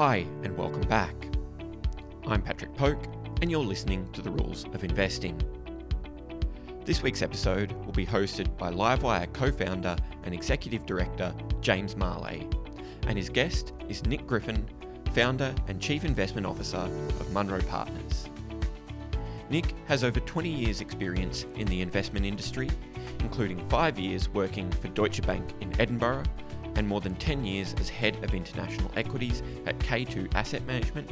Hi, and welcome back. I'm Patrick Poke, and you're listening to The Rules of Investing. This week's episode will be hosted by Livewire co founder and executive director James Marlay, and his guest is Nick Griffin, founder and chief investment officer of Munro Partners. Nick has over 20 years' experience in the investment industry, including five years working for Deutsche Bank in Edinburgh and more than 10 years as head of international equities at K2 Asset Management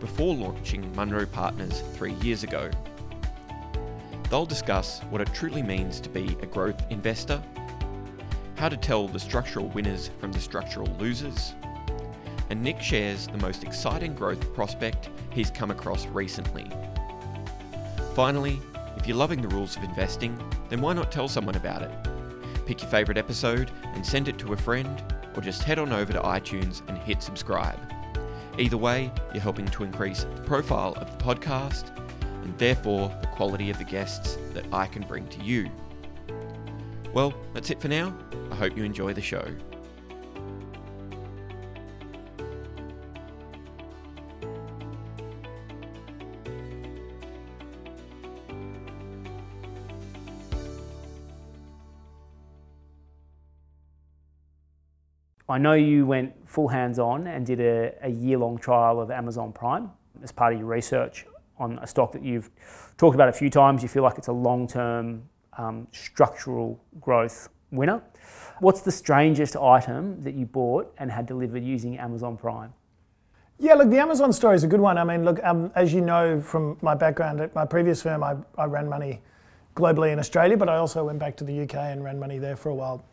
before launching Munro Partners three years ago. They'll discuss what it truly means to be a growth investor, how to tell the structural winners from the structural losers, and Nick shares the most exciting growth prospect he's come across recently. Finally, if you're loving the rules of investing, then why not tell someone about it? Pick your favourite episode and send it to a friend, or just head on over to iTunes and hit subscribe. Either way, you're helping to increase the profile of the podcast and therefore the quality of the guests that I can bring to you. Well, that's it for now. I hope you enjoy the show. I know you went full hands on and did a, a year long trial of Amazon Prime as part of your research on a stock that you've talked about a few times. You feel like it's a long term um, structural growth winner. What's the strangest item that you bought and had delivered using Amazon Prime? Yeah, look, the Amazon story is a good one. I mean, look, um, as you know from my background at my previous firm, I, I ran money globally in Australia, but I also went back to the UK and ran money there for a while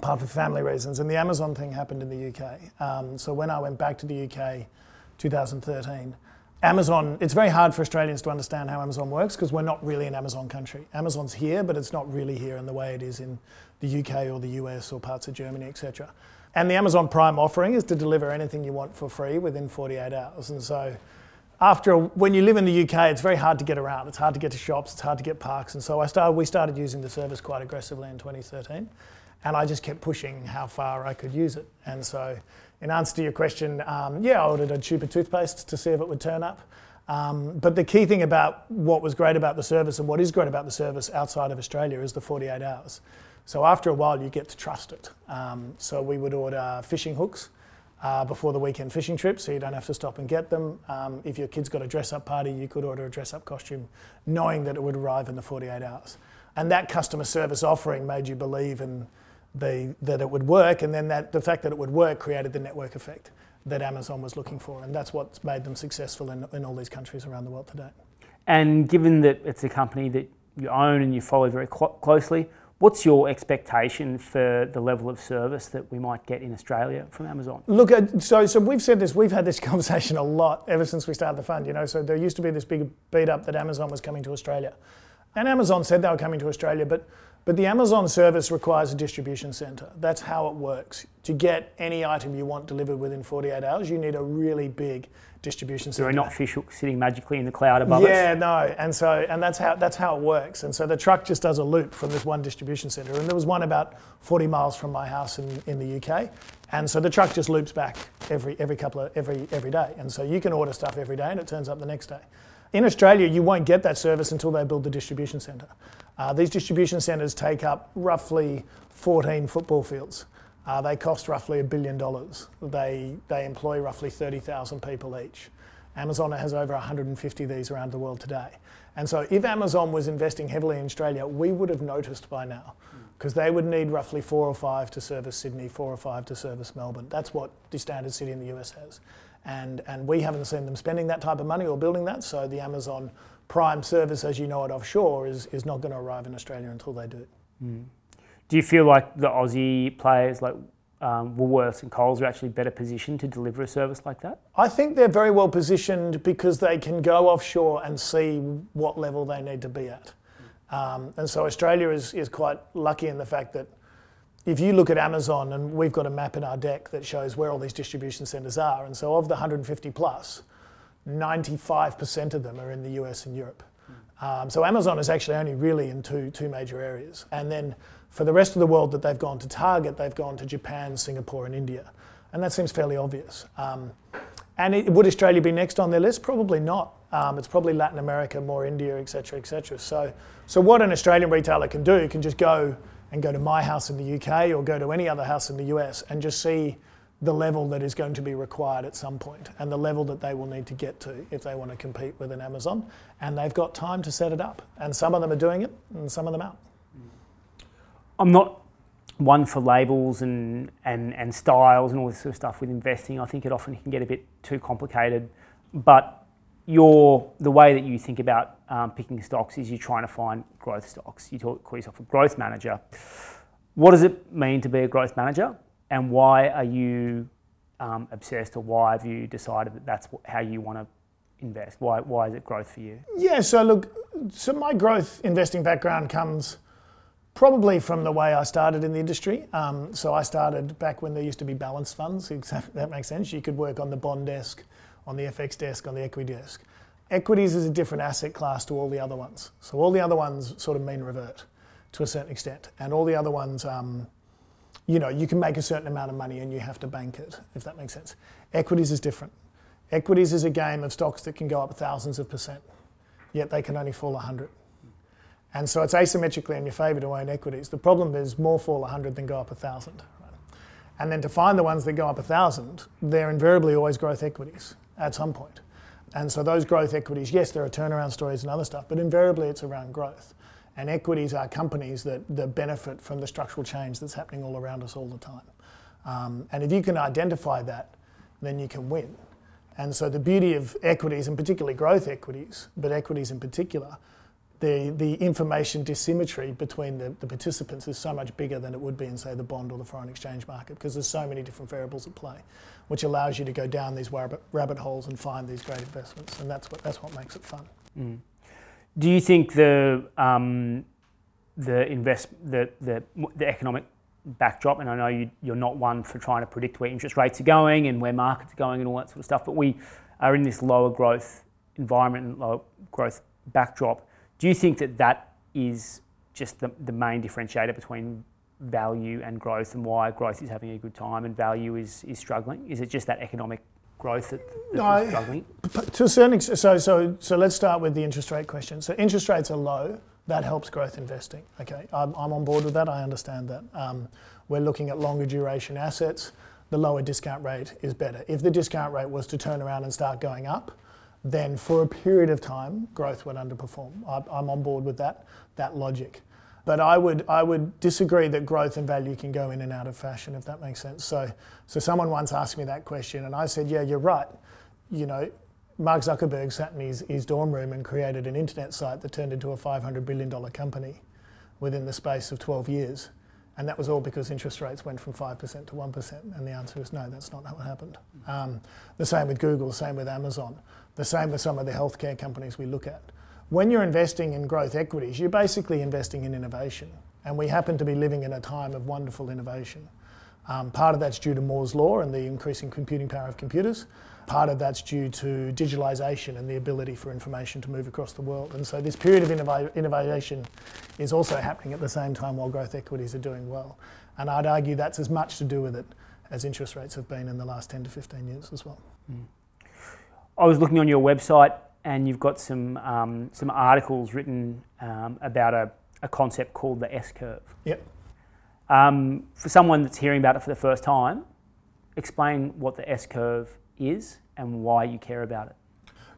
part for family reasons. And the Amazon thing happened in the UK. Um, so when I went back to the UK, 2013, Amazon, it's very hard for Australians to understand how Amazon works because we're not really an Amazon country. Amazon's here, but it's not really here in the way it is in the UK or the US or parts of Germany, etc. And the Amazon Prime offering is to deliver anything you want for free within 48 hours. And so after when you live in the UK, it's very hard to get around. It's hard to get to shops. It's hard to get parks. And so I started, we started using the service quite aggressively in 2013 and I just kept pushing how far I could use it. And so, in answer to your question, um, yeah, I ordered a tube of toothpaste to see if it would turn up. Um, but the key thing about what was great about the service and what is great about the service outside of Australia is the 48 hours. So after a while, you get to trust it. Um, so we would order fishing hooks uh, before the weekend fishing trip, so you don't have to stop and get them. Um, if your kid's got a dress-up party, you could order a dress-up costume, knowing that it would arrive in the 48 hours. And that customer service offering made you believe in the, that it would work, and then that, the fact that it would work created the network effect that Amazon was looking for, and that's what's made them successful in, in all these countries around the world today. And given that it's a company that you own and you follow very cl- closely, what's your expectation for the level of service that we might get in Australia from Amazon? Look, uh, so so we've said this, we've had this conversation a lot ever since we started the fund. You know, so there used to be this big beat up that Amazon was coming to Australia, and Amazon said they were coming to Australia, but but the Amazon service requires a distribution center. That's how it works. To get any item you want delivered within 48 hours, you need a really big distribution center. There are not fish hooks sitting magically in the cloud above yeah, us. Yeah, no, and so and that's how that's how it works. And so the truck just does a loop from this one distribution center, and there was one about 40 miles from my house in, in the UK, and so the truck just loops back every every couple of every every day, and so you can order stuff every day, and it turns up the next day. In Australia, you won't get that service until they build the distribution centre. Uh, these distribution centres take up roughly 14 football fields. Uh, they cost roughly a billion dollars. They, they employ roughly 30,000 people each. Amazon has over 150 of these around the world today. And so if Amazon was investing heavily in Australia, we would have noticed by now because they would need roughly four or five to service Sydney, four or five to service Melbourne. That's what the standard city in the US has. And, and we haven't seen them spending that type of money or building that, so the Amazon Prime service, as you know it offshore, is, is not going to arrive in Australia until they do. Mm. Do you feel like the Aussie players like um, Woolworths and Coles are actually better positioned to deliver a service like that? I think they're very well positioned because they can go offshore and see what level they need to be at. Um, and so Australia is, is quite lucky in the fact that if you look at Amazon, and we've got a map in our deck that shows where all these distribution centers are, and so of the 150 plus, 95% of them are in the US and Europe. Um, so Amazon is actually only really in two, two major areas. And then for the rest of the world that they've gone to target, they've gone to Japan, Singapore, and India. And that seems fairly obvious. Um, And it, would Australia be next on their list? Probably not. Um, it's probably Latin America, more India, et etc., etc. So, so what an Australian retailer can do can just go and go to my house in the UK or go to any other house in the US and just see the level that is going to be required at some point and the level that they will need to get to if they want to compete with an Amazon. And they've got time to set it up. And some of them are doing it and some of them aren't. I'm not one for labels and, and, and styles and all this sort of stuff with investing. I think it often can get a bit too complicated. But your, the way that you think about um, picking stocks is you're trying to find growth stocks. You talk, call yourself a growth manager. What does it mean to be a growth manager? And why are you um, obsessed or why have you decided that that's how you want to invest? Why, why is it growth for you? Yeah, so look, so my growth investing background comes probably from the way I started in the industry. Um, so I started back when there used to be balance funds. That makes sense. You could work on the bond desk, on the FX desk, on the equity desk. Equities is a different asset class to all the other ones. So all the other ones sort of mean revert to a certain extent, and all the other ones, um, you know, you can make a certain amount of money and you have to bank it, if that makes sense. Equities is different. Equities is a game of stocks that can go up thousands of percent, yet they can only fall 100. And so it's asymmetrically in your favour to own equities. The problem is more fall 100 than go up 1,000. And then to find the ones that go up 1,000, they're invariably always growth equities at some point. And so those growth equities, yes, there are turnaround stories and other stuff, but invariably it's around growth. And equities are companies that, that benefit from the structural change that's happening all around us all the time. Um, and if you can identify that, then you can win. And so the beauty of equities, and particularly growth equities, but equities in particular, the, the information dissymmetry between the, the participants is so much bigger than it would be in, say, the bond or the foreign exchange market because there's so many different variables at play, which allows you to go down these rabbit, holes and find these great investments. And that's what, that's what makes it fun. Mm. Do you think the, um, the, invest, the, the, the economic backdrop, and I know you, you're not one for trying to predict where interest rates are going and where markets are going and all that sort of stuff, but we are in this lower growth environment and lower growth backdrop do you think that that is just the, the main differentiator between value and growth and why growth is having a good time and value is, is struggling? Is it just that economic growth that, that's no, struggling? To a certain extent, so, so, so let's start with the interest rate question. So interest rates are low, that helps growth investing. Okay, I'm, I'm on board with that, I understand that. Um, we're looking at longer duration assets, the lower discount rate is better. If the discount rate was to turn around and start going up, then for a period of time, growth would underperform. I'm on board with that, that logic. But I would, I would disagree that growth and value can go in and out of fashion, if that makes sense. So, so someone once asked me that question, and I said, yeah, you're right. You know, Mark Zuckerberg sat in his, his dorm room and created an internet site that turned into a $500 billion company within the space of 12 years. And that was all because interest rates went from 5% to 1%. And the answer is no, that's not it happened. Um, the same with Google, the same with Amazon. The same with some of the healthcare companies we look at. When you're investing in growth equities, you're basically investing in innovation. And we happen to be living in a time of wonderful innovation. Um, part of that's due to Moore's Law and the increasing computing power of computers. Part of that's due to digitalisation and the ability for information to move across the world. And so this period of innov- innovation is also happening at the same time while growth equities are doing well. And I'd argue that's as much to do with it as interest rates have been in the last 10 to 15 years as well. Mm. I was looking on your website, and you've got some um, some articles written um, about a, a concept called the S curve. Yep. Um, for someone that's hearing about it for the first time, explain what the S curve is and why you care about it.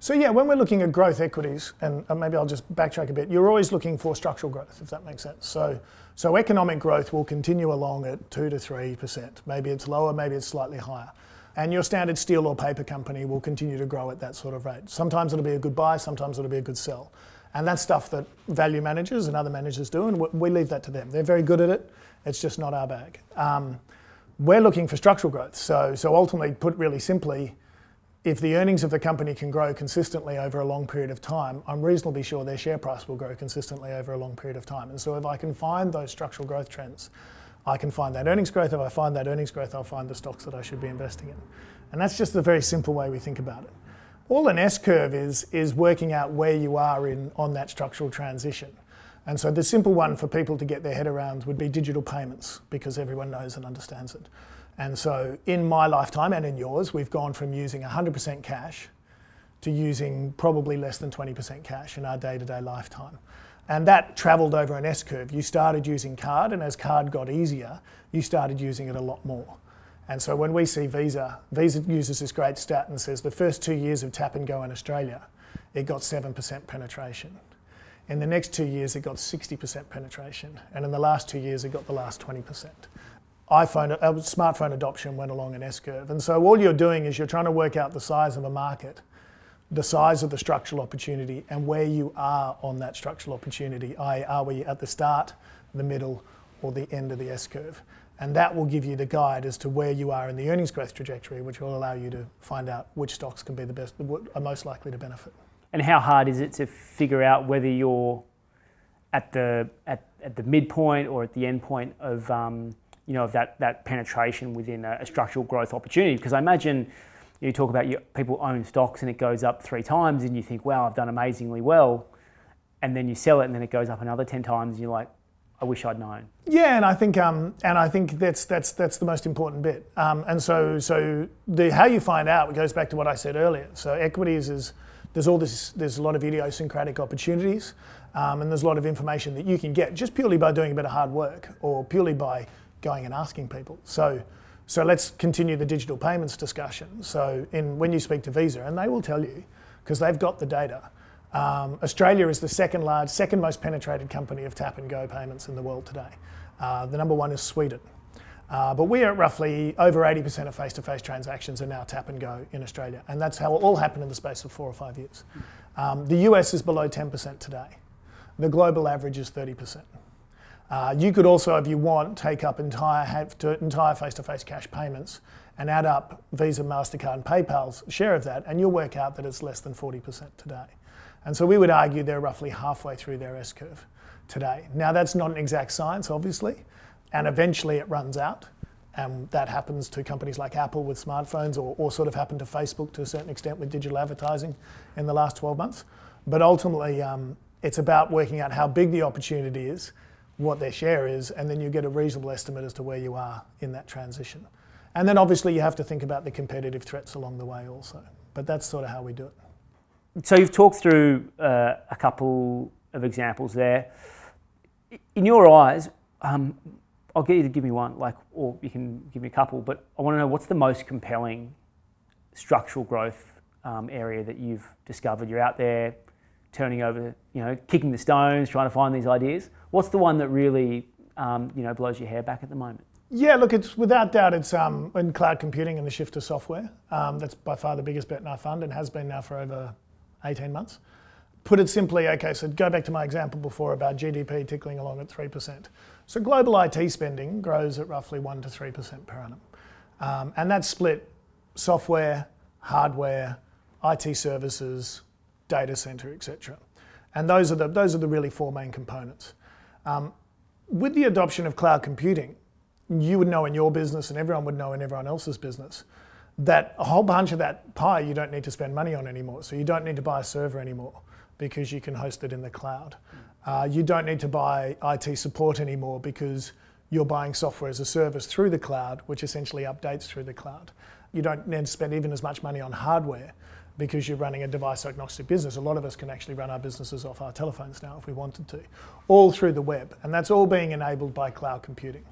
So yeah, when we're looking at growth equities, and maybe I'll just backtrack a bit, you're always looking for structural growth, if that makes sense. So, so economic growth will continue along at two to three percent. Maybe it's lower, maybe it's slightly higher and your standard steel or paper company will continue to grow at that sort of rate. Sometimes it'll be a good buy, sometimes it'll be a good sell. And that's stuff that value managers and other managers do, and we leave that to them. They're very good at it, it's just not our bag. Um, we're looking for structural growth. So, so ultimately, put really simply, if the earnings of the company can grow consistently over a long period of time, I'm reasonably sure their share price will grow consistently over a long period of time. And so if I can find those structural growth trends, I can find that earnings growth. If I find that earnings growth, I'll find the stocks that I should be investing in. And that's just the very simple way we think about it. All an S curve is, is working out where you are in, on that structural transition. And so the simple one for people to get their head around would be digital payments, because everyone knows and understands it. And so in my lifetime and in yours, we've gone from using 100% cash to using probably less than 20% cash in our day to day lifetime. And that traveled over an S curve. You started using card, and as card got easier, you started using it a lot more. And so when we see Visa, Visa uses this great stat and says the first two years of tap and go in Australia, it got 7% penetration. In the next two years, it got 60% penetration. And in the last two years, it got the last 20%. iPhone, uh, smartphone adoption went along an S curve. And so all you're doing is you're trying to work out the size of a market the size of the structural opportunity and where you are on that structural opportunity, i.e., are we at the start, the middle, or the end of the S curve? And that will give you the guide as to where you are in the earnings growth trajectory, which will allow you to find out which stocks can be the best, are most likely to benefit. And how hard is it to figure out whether you're at the at, at the midpoint or at the end point of um, you know of that that penetration within a, a structural growth opportunity? Because I imagine you talk about your, people own stocks and it goes up three times and you think, wow, I've done amazingly well. And then you sell it and then it goes up another 10 times and you're like, I wish I'd known. Yeah, and I think um, and I think that's that's that's the most important bit. Um, and so so the how you find out goes back to what I said earlier. So equities is there's all this there's a lot of idiosyncratic opportunities, um, and there's a lot of information that you can get just purely by doing a bit of hard work or purely by going and asking people. So so let's continue the digital payments discussion. So in, when you speak to Visa, and they will tell you, because they've got the data, um, Australia is the second large, second most penetrated company of tap and go payments in the world today. Uh, the number one is Sweden. Uh, but we are at roughly over 80% of face to face transactions are now tap and go in Australia. And that's how it all happened in the space of four or five years. Um, the US is below 10% today. The global average is 30%. Uh, you could also, if you want, take up entire entire face-to-face cash payments and add up Visa, Mastercard, and PayPal's share of that, and you'll work out that it's less than 40% today. And so we would argue they're roughly halfway through their S curve today. Now that's not an exact science, obviously, and eventually it runs out. And that happens to companies like Apple with smartphones, or, or sort of happened to Facebook to a certain extent with digital advertising in the last 12 months. But ultimately, um, it's about working out how big the opportunity is what their share is, and then you get a reasonable estimate as to where you are in that transition. And then obviously you have to think about the competitive threats along the way also. But that's sort of how we do it. So you've talked through uh, a couple of examples there. In your eyes, um, I'll get you to give me one, like, or you can give me a couple. But I want to know what's the most compelling structural growth um, area that you've discovered. You're out there turning over, you know, kicking the stones, trying to find these ideas. What's the one that really, um, you know, blows your hair back at the moment? Yeah, look, it's without doubt it's um, in cloud computing and the shift to software. Um, that's by far the biggest bet in our fund and has been now for over 18 months. Put it simply, okay, so go back to my example before about GDP tickling along at 3%. So global IT spending grows at roughly 1 to 3% per annum. Um, and that's split software, hardware, IT services, data center, etc. And those are the those are the really four main components. Um, with the adoption of cloud computing, you would know in your business, and everyone would know in everyone else's business, that a whole bunch of that pie you don't need to spend money on anymore. So you don't need to buy a server anymore because you can host it in the cloud. Uh, you don't need to buy IT support anymore because you're buying software as a service through the cloud, which essentially updates through the cloud. You don't need to spend even as much money on hardware because you're running a device agnostic business. A lot of us can actually run our businesses off our telephones now if we wanted to, all through the web. And that's all being enabled by cloud computing.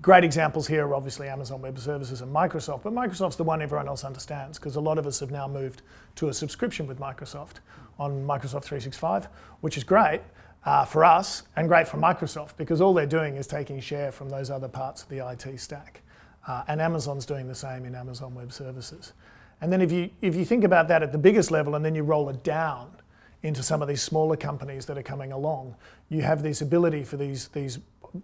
Great examples here are obviously Amazon Web Services and Microsoft, but Microsoft's the one everyone else understands because a lot of us have now moved to a subscription with Microsoft on Microsoft 365, which is great uh, for us and great for Microsoft because all they're doing is taking share from those other parts of the IT stack. Uh, and Amazon's doing the same in Amazon Web Services. And then if you, if you think about that at the biggest level and then you roll it down into some of these smaller companies that are coming along, you have this ability for these, these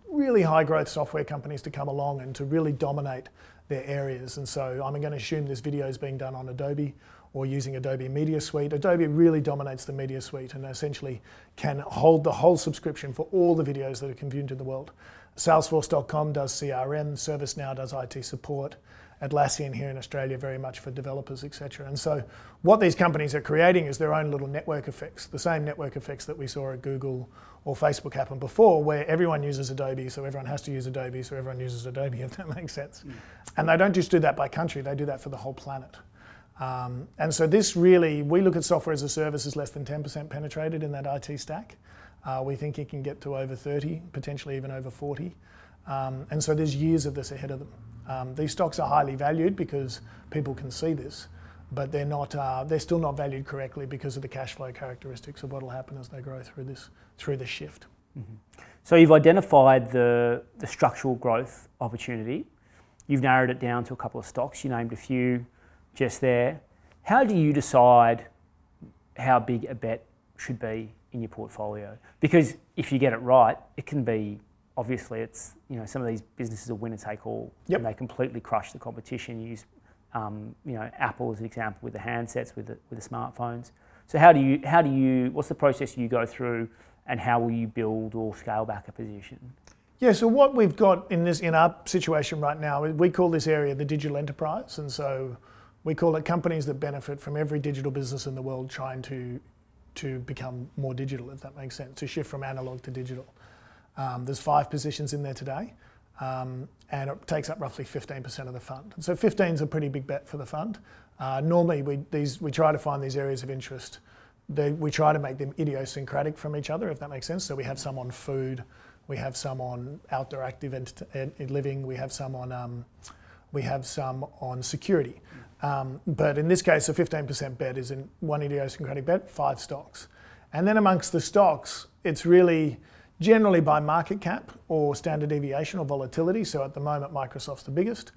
really high growth software companies to come along and to really dominate their areas. And so I'm going to assume this video is being done on Adobe or using Adobe Media Suite. Adobe really dominates the Media Suite and essentially can hold the whole subscription for all the videos that are consumed in the world. Salesforce.com does CRM, ServiceNow does IT support, Atlassian here in Australia very much for developers, etc. And so what these companies are creating is their own little network effects, the same network effects that we saw at Google or Facebook happen before, where everyone uses Adobe, so everyone has to use Adobe, so everyone uses Adobe, if that makes sense. Mm. And they don't just do that by country, they do that for the whole planet. Um, and so this really, we look at software as a service as less than 10% penetrated in that IT stack. Uh, we think it can get to over 30, potentially even over 40. Um, and so there's years of this ahead of them. Um, these stocks are highly valued because people can see this, but they're not. Uh, they're still not valued correctly because of the cash flow characteristics of what will happen as they grow through this through this shift. Mm-hmm. So you've identified the the structural growth opportunity. You've narrowed it down to a couple of stocks. You named a few just there. How do you decide how big a bet should be in your portfolio? Because if you get it right, it can be obviously it's you know some of these businesses are winner take all yep. and they completely crush the competition. You use um, you know Apple as an example with the handsets with the, with the smartphones. So how do you how do you what's the process you go through and how will you build or scale back a position? Yeah, so what we've got in this in our situation right now, we call this area the digital enterprise, and so we call it companies that benefit from every digital business in the world trying to to become more digital, if that makes sense, to shift from analog to digital. Um, there's five positions in there today, um, and it takes up roughly 15% of the fund. So 15 is a pretty big bet for the fund. Uh, normally, we, these, we try to find these areas of interest. They, we try to make them idiosyncratic from each other, if that makes sense. So we have some on food, we have some on outdoor active ent- living, we have some on um, we have some on security. Um, but in this case, a 15% bet is in one idiosyncratic bet, five stocks. And then amongst the stocks, it's really generally by market cap or standard deviation or volatility. So at the moment, Microsoft's the biggest,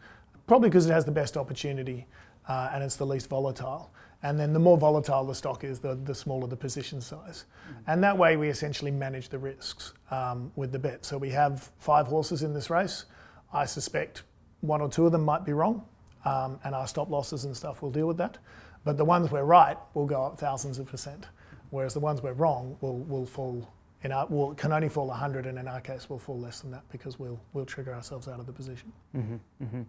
probably because it has the best opportunity uh, and it's the least volatile. And then the more volatile the stock is, the, the smaller the position size. Mm-hmm. And that way, we essentially manage the risks um, with the bet. So we have five horses in this race. I suspect one or two of them might be wrong, um, and our stop losses and stuff will deal with that. But the ones we're right will go up thousands of percent, whereas the ones we're wrong will, will fall in our, well, can only fall 100, and in our case, we'll fall less than that because we'll, we'll trigger ourselves out of the position. Mm-hmm, mm-hmm.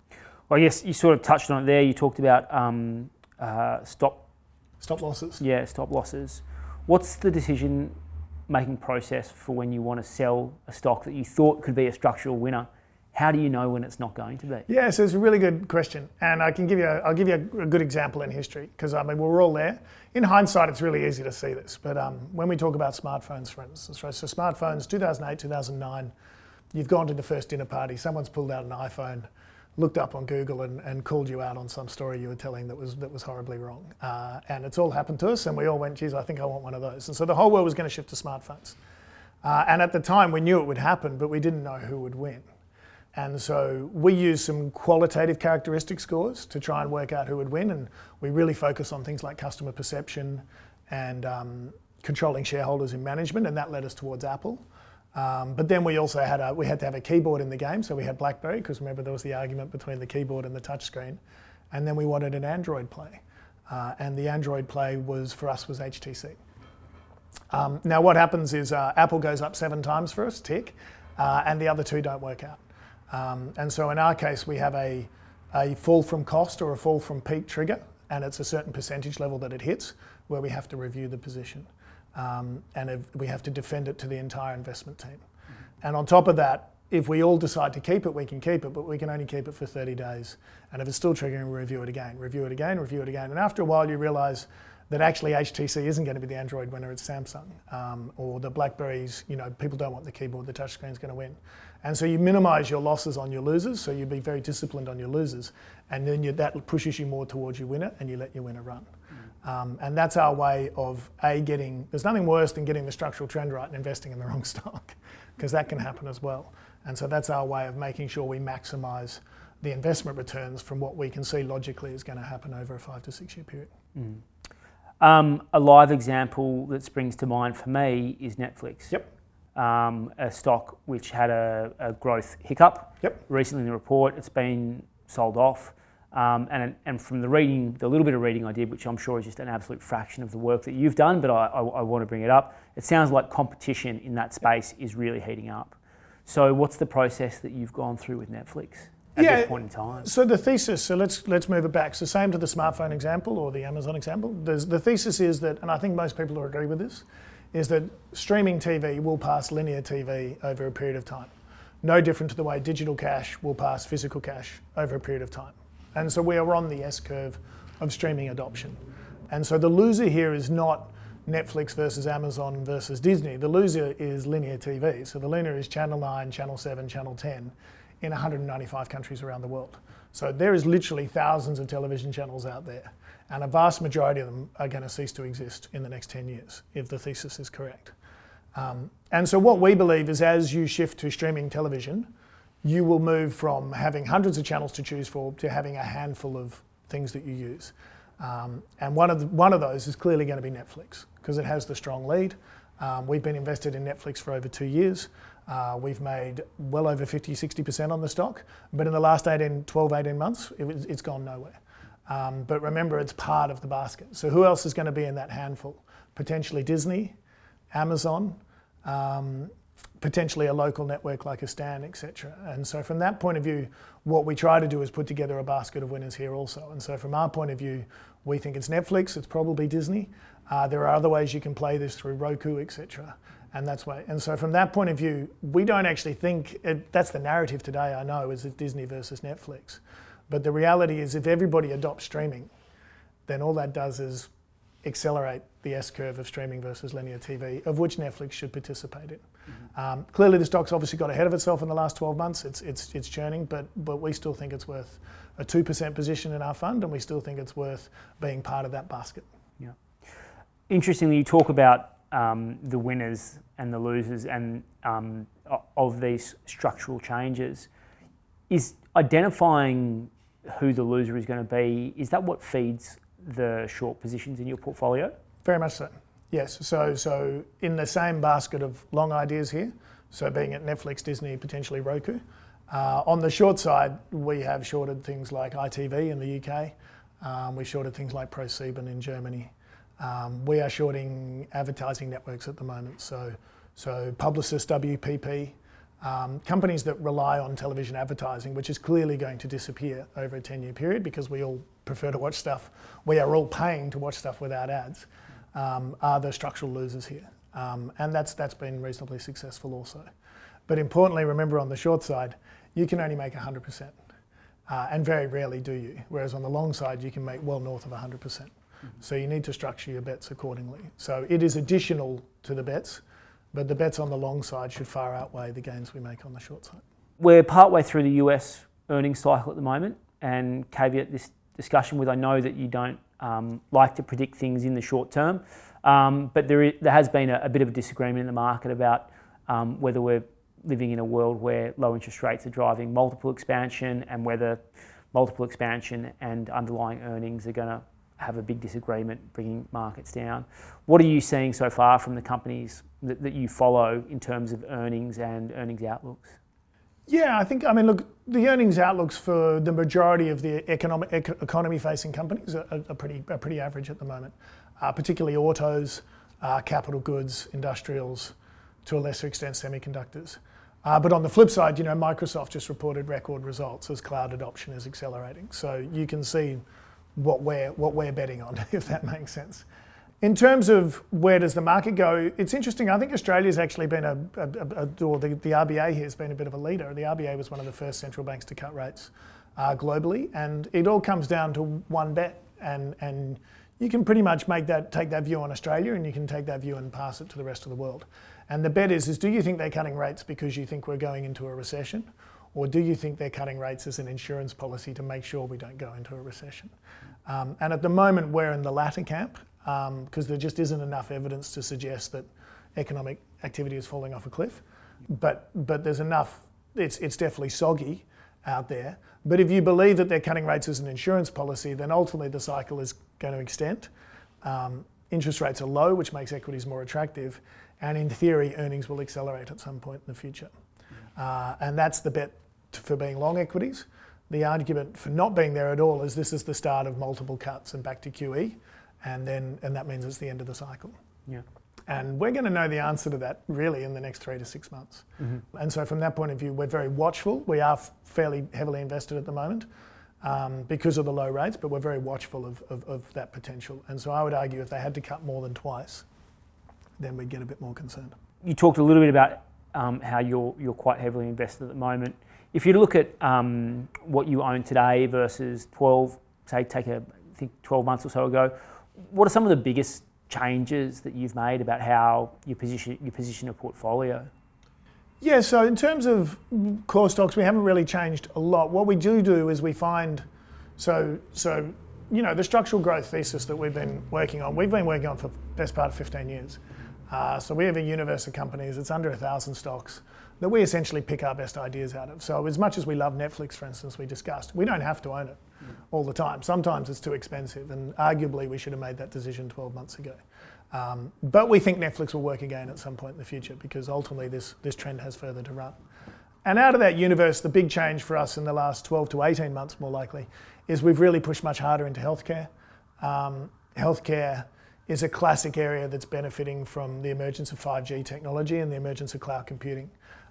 Well, yes, you sort of touched on it there. You talked about um, uh, stop stop losses. Yeah, stop losses. What's the decision making process for when you want to sell a stock that you thought could be a structural winner how do you know when it's not going to be? Yeah, so it's a really good question, and I can give you a, I'll give you a, a good example in history because I mean we're all there. In hindsight, it's really easy to see this, but um, when we talk about smartphones, for instance, right? So smartphones, 2008, 2009, you've gone to the first dinner party, someone's pulled out an iPhone, looked up on Google and, and called you out on some story you were telling that was that was horribly wrong, uh, and it's all happened to us, and we all went, geez, I think I want one of those, and so the whole world was going to shift to smartphones. Uh, and at the time, we knew it would happen, but we didn't know who would win. And so we use some qualitative characteristic scores to try and work out who would win. And we really focus on things like customer perception and um, controlling shareholders in management. And that led us towards Apple. Um, but then we also had a, we had to have a keyboard in the game. So we had BlackBerry, because remember there was the argument between the keyboard and the touchscreen. And then we wanted an Android play. Uh, and the Android play was for us was HTC. Um, now what happens is uh, Apple goes up seven times for us, tick, uh, and the other two don't work out. Um, and so in our case, we have a, a fall from cost or a fall from peak trigger, and it's a certain percentage level that it hits where we have to review the position. Um, and if we have to defend it to the entire investment team. Mm-hmm. And on top of that, if we all decide to keep it, we can keep it, but we can only keep it for 30 days. And if it's still triggering, we review it again, review it again, review it again. And after a while, you realize that actually HTC isn't going to be the Android winner, it's Samsung. Um, or the Blackberries, you know, people don't want the keyboard, the touchscreen is going to win. And so you minimize your losses on your losers, so you be very disciplined on your losers. And then you, that pushes you more towards your winner and you let your winner run. Mm. Um, and that's our way of A, getting, there's nothing worse than getting the structural trend right and investing in the wrong stock, because that can happen as well. And so that's our way of making sure we maximize the investment returns from what we can see logically is going to happen over a five to six year period. Mm. Um, a live example that springs to mind for me is Netflix. Yep. Um, a stock which had a, a, growth hiccup. Yep. Recently in the report, it's been sold off. Um, and, and from the reading, the little bit of reading I did, which I'm sure is just an absolute fraction of the work that you've done, but I, I, I want to bring it up. It sounds like competition in that space is really heating up. So, what's the process that you've gone through with Netflix? at Yeah. this point in time. So the thesis, so let's let's move it back. So same to the smartphone example or the Amazon example. There's, the thesis is that, and I think most people will agree with this, is that streaming TV will pass linear TV over a period of time. No different to the way digital cash will pass physical cash over a period of time. And so we are on the S curve of streaming adoption. And so the loser here is not Netflix versus Amazon versus Disney. The loser is linear TV. So the loser is Channel 9, Channel 7, Channel 10 in 195 countries around the world. So there is literally thousands of television channels out there, and a vast majority of them are going to cease to exist in the next 10 years, if the thesis is correct. Um, and so what we believe is as you shift to streaming television, you will move from having hundreds of channels to choose for to having a handful of things that you use. Um, and one of, the, one of those is clearly going to be Netflix because it has the strong lead. Um, we've been invested in Netflix for over two years. Uh, we've made well over 50, 60% on the stock, but in the last 18, 12, 18 months, it it's gone nowhere. Um, but remember, it's part of the basket. So who else is going to be in that handful? Potentially Disney, Amazon, um, potentially a local network like a Stan, etc. And so from that point of view, what we try to do is put together a basket of winners here also. And so from our point of view, we think it's Netflix, it's probably Disney. Uh, there are other ways you can play this through Roku, etc. And that's why. And so from that point of view, we don't actually think it, that's the narrative today. I know is it Disney versus Netflix, but the reality is if everybody adopts streaming, then all that does is accelerate the S curve of streaming versus linear TV, of which Netflix should participate in. Um, clearly, the stock's obviously got ahead of itself in the last 12 months. It's, it's, it's churning, but, but we still think it's worth a 2% position in our fund, and we still think it's worth being part of that basket. Yeah. Interestingly, you talk about um, the winners and the losers and um, of these structural changes. Is identifying who the loser is going to be, is that what feeds the short positions in your portfolio? Very much so. Yes. So, so in the same basket of long ideas here, so being at Netflix, Disney, potentially Roku. Uh, on the short side, we have shorted things like ITV in the UK. Um, we shorted things like ProSieben in Germany. Um, we are shorting advertising networks at the moment. So, so Publicis, WPP, um, companies that rely on television advertising, which is clearly going to disappear over a 10 year period because we all prefer to watch stuff. We are all paying to watch stuff without ads, um, are the structural losers here. Um, and that's, that's been reasonably successful also. But importantly, remember on the short side, you can only make 100%. Uh, and very rarely do you. Whereas on the long side, you can make well north of 100%. So you need to structure your bets accordingly. So it is additional to the bets, but the bets on the long side should far outweigh the gains we make on the short side. We're partway through the US earnings cycle at the moment, and caveat this discussion with I know that you don't um, like to predict things in the short term, um, but there, is, there has been a, a bit of a disagreement in the market about um, whether we're living in a world where low interest rates are driving multiple expansion and whether multiple expansion and underlying earnings are going to have a big disagreement, bringing markets down. What are you seeing so far from the companies that, that you follow in terms of earnings and earnings outlooks? Yeah, I think, I mean, look, the earnings outlooks for the majority of the economic, ec- economy facing companies are, are, pretty, are pretty average at the moment, uh, particularly autos, uh, capital goods, industrials, to a lesser extent, semiconductors. Uh, but on the flip side, you know, Microsoft just reported record results as cloud adoption is accelerating. So you can see what we're, what we're betting on, if that makes sense. In terms of where does the market go, it's interesting. I think Australia's actually been a, a, a or the, the RBA here has been a bit of a leader. The RBA was one of the first central banks to cut rates uh, globally, and it all comes down to one bet, and and you can pretty much make that take that view on Australia, and you can take that view and pass it to the rest of the world. And the bet is is do you think they're cutting rates because you think we're going into a recession, or do you think they're cutting rates as an insurance policy to make sure we don't go into a recession? Um, and at the moment, we're in the latter camp because um, there just isn't enough evidence to suggest that economic activity is falling off a cliff. But, but there's enough, it's, it's definitely soggy out there. But if you believe that they're cutting rates as an insurance policy, then ultimately the cycle is going to extend. Um, interest rates are low, which makes equities more attractive. And in theory, earnings will accelerate at some point in the future. Uh, and that's the bet for being long equities. The argument for not being there at all is this is the start of multiple cuts and back to QE and then and that means it's the end of the cycle. Yeah. And we're going to know the answer to that really in the next three to six months. Mm-hmm. And so, from that point of view, we're very watchful. We are f- fairly heavily invested at the moment um, because of the low rates, but we're very watchful of, of, of that potential. And so, I would argue if they had to cut more than twice, then we'd get a bit more concerned. You talked a little bit about um, how you're you're quite heavily invested at the moment. If you look at um, what you own today versus 12, say take a I think 12 months or so ago, what are some of the biggest changes that you've made about how you position you position a portfolio? Yeah, so in terms of core stocks, we haven't really changed a lot. What we do do is we find, so so you know, the structural growth thesis that we've been working on, we've been working on for the best part of 15 years. Uh, so we have a universe of companies, it's under a thousand stocks that we essentially pick our best ideas out of. So as much as we love Netflix, for instance, we discussed, we don't have to own it all the time. Sometimes it's too expensive, and arguably we should have made that decision 12 months ago. Um, but we think Netflix will work again at some point in the future because ultimately this, this trend has further to run. And out of that universe, the big change for us in the last 12 to 18 months, more likely, is we've really pushed much harder into healthcare. Um, healthcare is a classic area that's benefiting from the emergence of 5G technology and the emergence of cloud computing.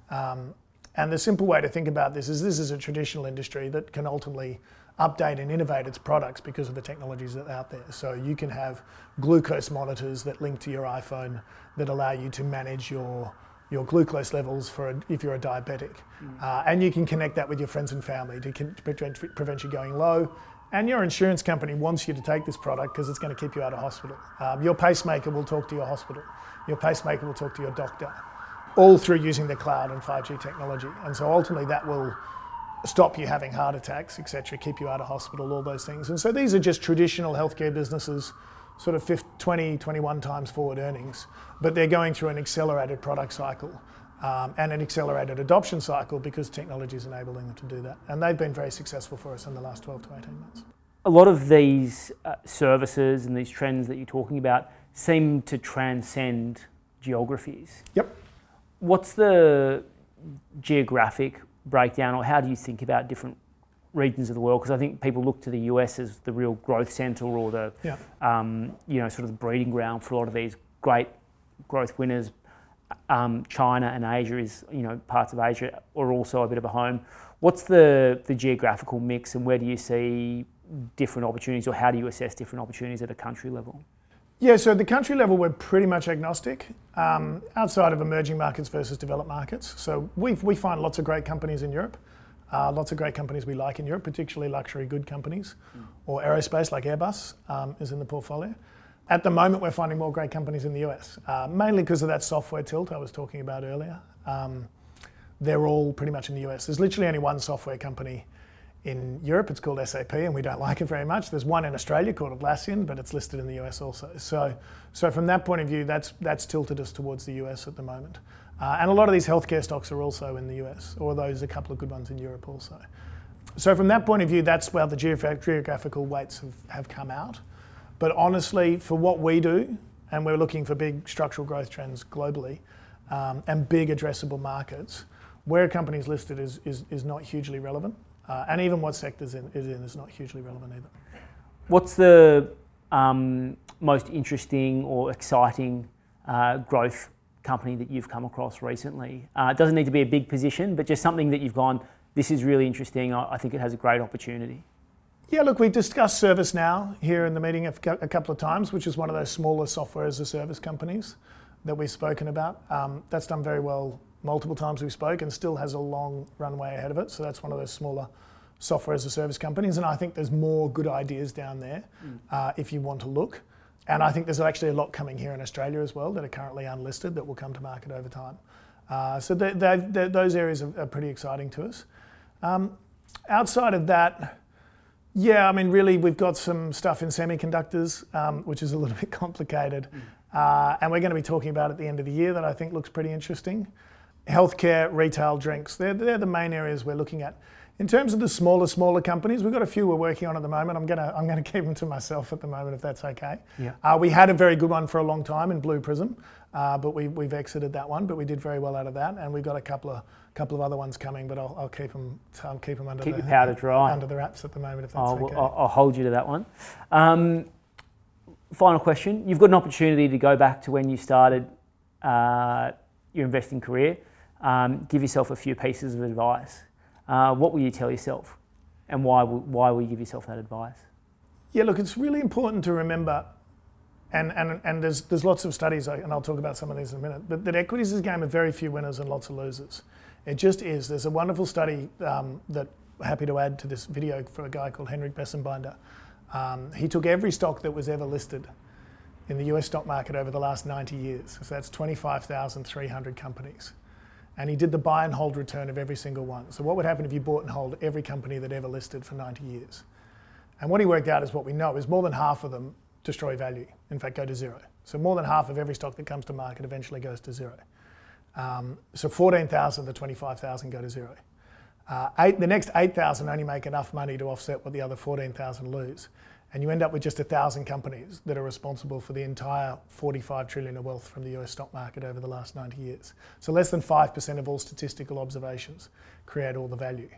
Um, and the simple way to think about this is this is a traditional industry that can ultimately update and innovate its products because of the technologies that are out there. So you can have glucose monitors that link to your iPhone that allow you to manage your your glucose levels for a, if you're a diabetic, uh, and you can connect that with your friends and family to con- prevent, prevent you going low. And your insurance company wants you to take this product because it's going to keep you out of hospital. Um, your pacemaker will talk to your hospital. Your pacemaker will talk to your doctor, all through using the cloud and 5G technology. And so ultimately, that will stop you having heart attacks, etc., keep you out of hospital, all those things. And so these are just traditional healthcare businesses, sort of 50, 20, 21 times forward earnings, but they're going through an accelerated product cycle um, and an accelerated adoption cycle because technology is enabling them to do that. And they've been very successful for us in the last 12 to 18 months. A lot of these uh, services and these trends that you're talking about seem to transcend geographies. Yep. What's the geographic breakdown, or how do you think about different regions of the world? Because I think people look to the US as the real growth centre or the, Yeah. um, you know, sort of the breeding ground for a lot of these great growth winners. Um, China and Asia is, you know, parts of Asia are also a bit of a home. What's the, the geographical mix and where do you see different opportunities or how do you assess different opportunities at a country level? Yeah, so at the country level, we're pretty much agnostic um, outside of emerging markets versus developed markets. So we we find lots of great companies in Europe, uh, lots of great companies we like in Europe, particularly luxury good companies, or aerospace like Airbus um, is in the portfolio. At the moment, we're finding more great companies in the US, uh, mainly because of that software tilt I was talking about earlier. Um, they're all pretty much in the US. There's literally only one software company in Europe. It's called SAP, and we don't like it very much. There's one in Australia called Atlassian, but it's listed in the US also. So, so from that point of view, that's that's tilted us towards the US at the moment. Uh, and a lot of these healthcare stocks are also in the US, although there's a couple of good ones in Europe also. So from that point of view, that's where the geographical weights have, have come out. But honestly, for what we do, and we're looking for big structural growth trends globally um, and big addressable markets, where a company's listed is, is, is not hugely relevant. Uh, and even what sectors in, is in is not hugely relevant either. What's the um, most interesting or exciting uh, growth company that you've come across recently? Uh, it doesn't need to be a big position, but just something that you've gone, this is really interesting. I, I think it has a great opportunity. Yeah, look, we discussed ServiceNow here in the meeting a couple of times, which is one of those smaller software as a service companies that we've spoken about. Um, that's done very well multiple times we've spoke and still has a long runway ahead of it. So that's one of those smaller software as a service companies. And I think there's more good ideas down there uh, if you want to look. And I think there's actually a lot coming here in Australia as well that are currently unlisted that will come to market over time. Uh, so they, they, they, those areas are, are pretty exciting to us. Um, outside of that, yeah, I mean, really, we've got some stuff in semiconductors, um, which is a little bit complicated. Uh, and we're going to be talking about at the end of the year that I think looks pretty interesting. Healthcare, retail, drinks, they're, they're the main areas we're looking at. In terms of the smaller, smaller companies, we've got a few we're working on at the moment. I'm gonna, I'm gonna keep them to myself at the moment, if that's okay. Yeah. Uh, we had a very good one for a long time in Blue Prism, uh, but we, we've exited that one. But we did very well out of that, and we've got a couple of couple of other ones coming. But I'll, I'll keep them, I'll keep them under Keep the your powder dry. under the wraps at the moment, if that's I'll, okay. I'll, I'll hold you to that one. Um, final question. You've got an opportunity to go back to when you started uh, your investing career. Um, give yourself a few pieces of advice. Uh, what will you tell yourself, and why why will you give yourself that advice? Yeah, look, it's really important to remember, and, and, and there's, there's lots of studies, and I'll talk about some of these in a minute, but that equities is a game of very few winners and lots of losers. It just is. There's a wonderful study um, that happy to add to this video for a guy called Hendrik Bessembinder. Um, he took every stock that was ever listed in the US stock market over the last 90 years. So that's 25,300 companies. And he did the buy and hold return of every single one. So, what would happen if you bought and hold every company that ever listed for 90 years? And what he worked out is what we know is more than half of them destroy value, in fact, go to zero. So, more than half of every stock that comes to market eventually goes to zero. Um, so, 14,000 of the 25,000 go to zero. Uh, eight, the next 8,000 only make enough money to offset what the other 14,000 lose. And you end up with just 1,000 companies that are responsible for the entire 45 trillion of wealth from the US stock market over the last 90 years. So less than 5% of all statistical observations create all the value.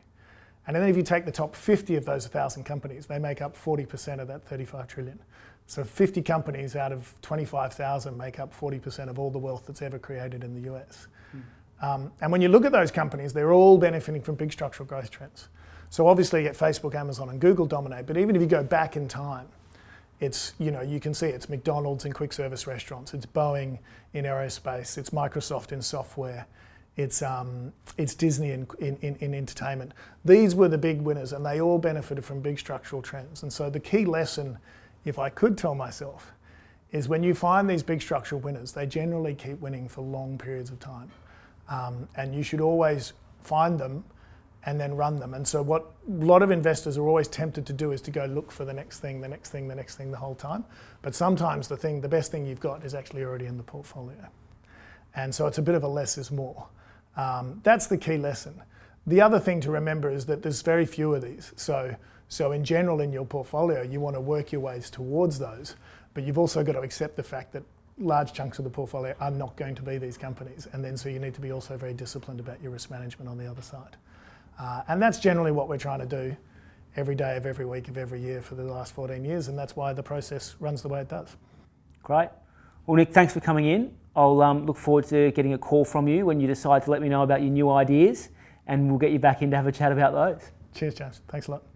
And then if you take the top 50 of those 1,000 companies, they make up 40% of that 35 trillion. So 50 companies out of 25,000 make up 40% of all the wealth that's ever created in the US. Um, and when you look at those companies, they're all benefiting from big structural growth trends. So obviously, Facebook, Amazon, and Google dominate. But even if you go back in time, it's you know you can see it's McDonald's in quick service restaurants, it's Boeing in aerospace, it's Microsoft in software, it's um, it's Disney in, in, in, in entertainment. These were the big winners, and they all benefited from big structural trends. And so the key lesson, if I could tell myself, is when you find these big structural winners, they generally keep winning for long periods of time. Um, and you should always find them and then run them. And so, what a lot of investors are always tempted to do is to go look for the next thing, the next thing, the next thing the whole time. But sometimes the thing, the best thing you've got is actually already in the portfolio. And so, it's a bit of a less is more. Um, that's the key lesson. The other thing to remember is that there's very few of these. So, so in general, in your portfolio, you want to work your ways towards those, but you've also got to accept the fact that large chunks of the portfolio are not going to be these companies. And then so you need to be also very disciplined about your risk management on the other side. Uh, and that's generally what we're trying to do every day of every week of every year for the last 14 years. And that's why the process runs the way it does. Great. Well, Nick, thanks for coming in. I'll um, look forward to getting a call from you when you decide to let me know about your new ideas, and we'll get you back in to have a chat about those. Cheers, James. Thanks a lot.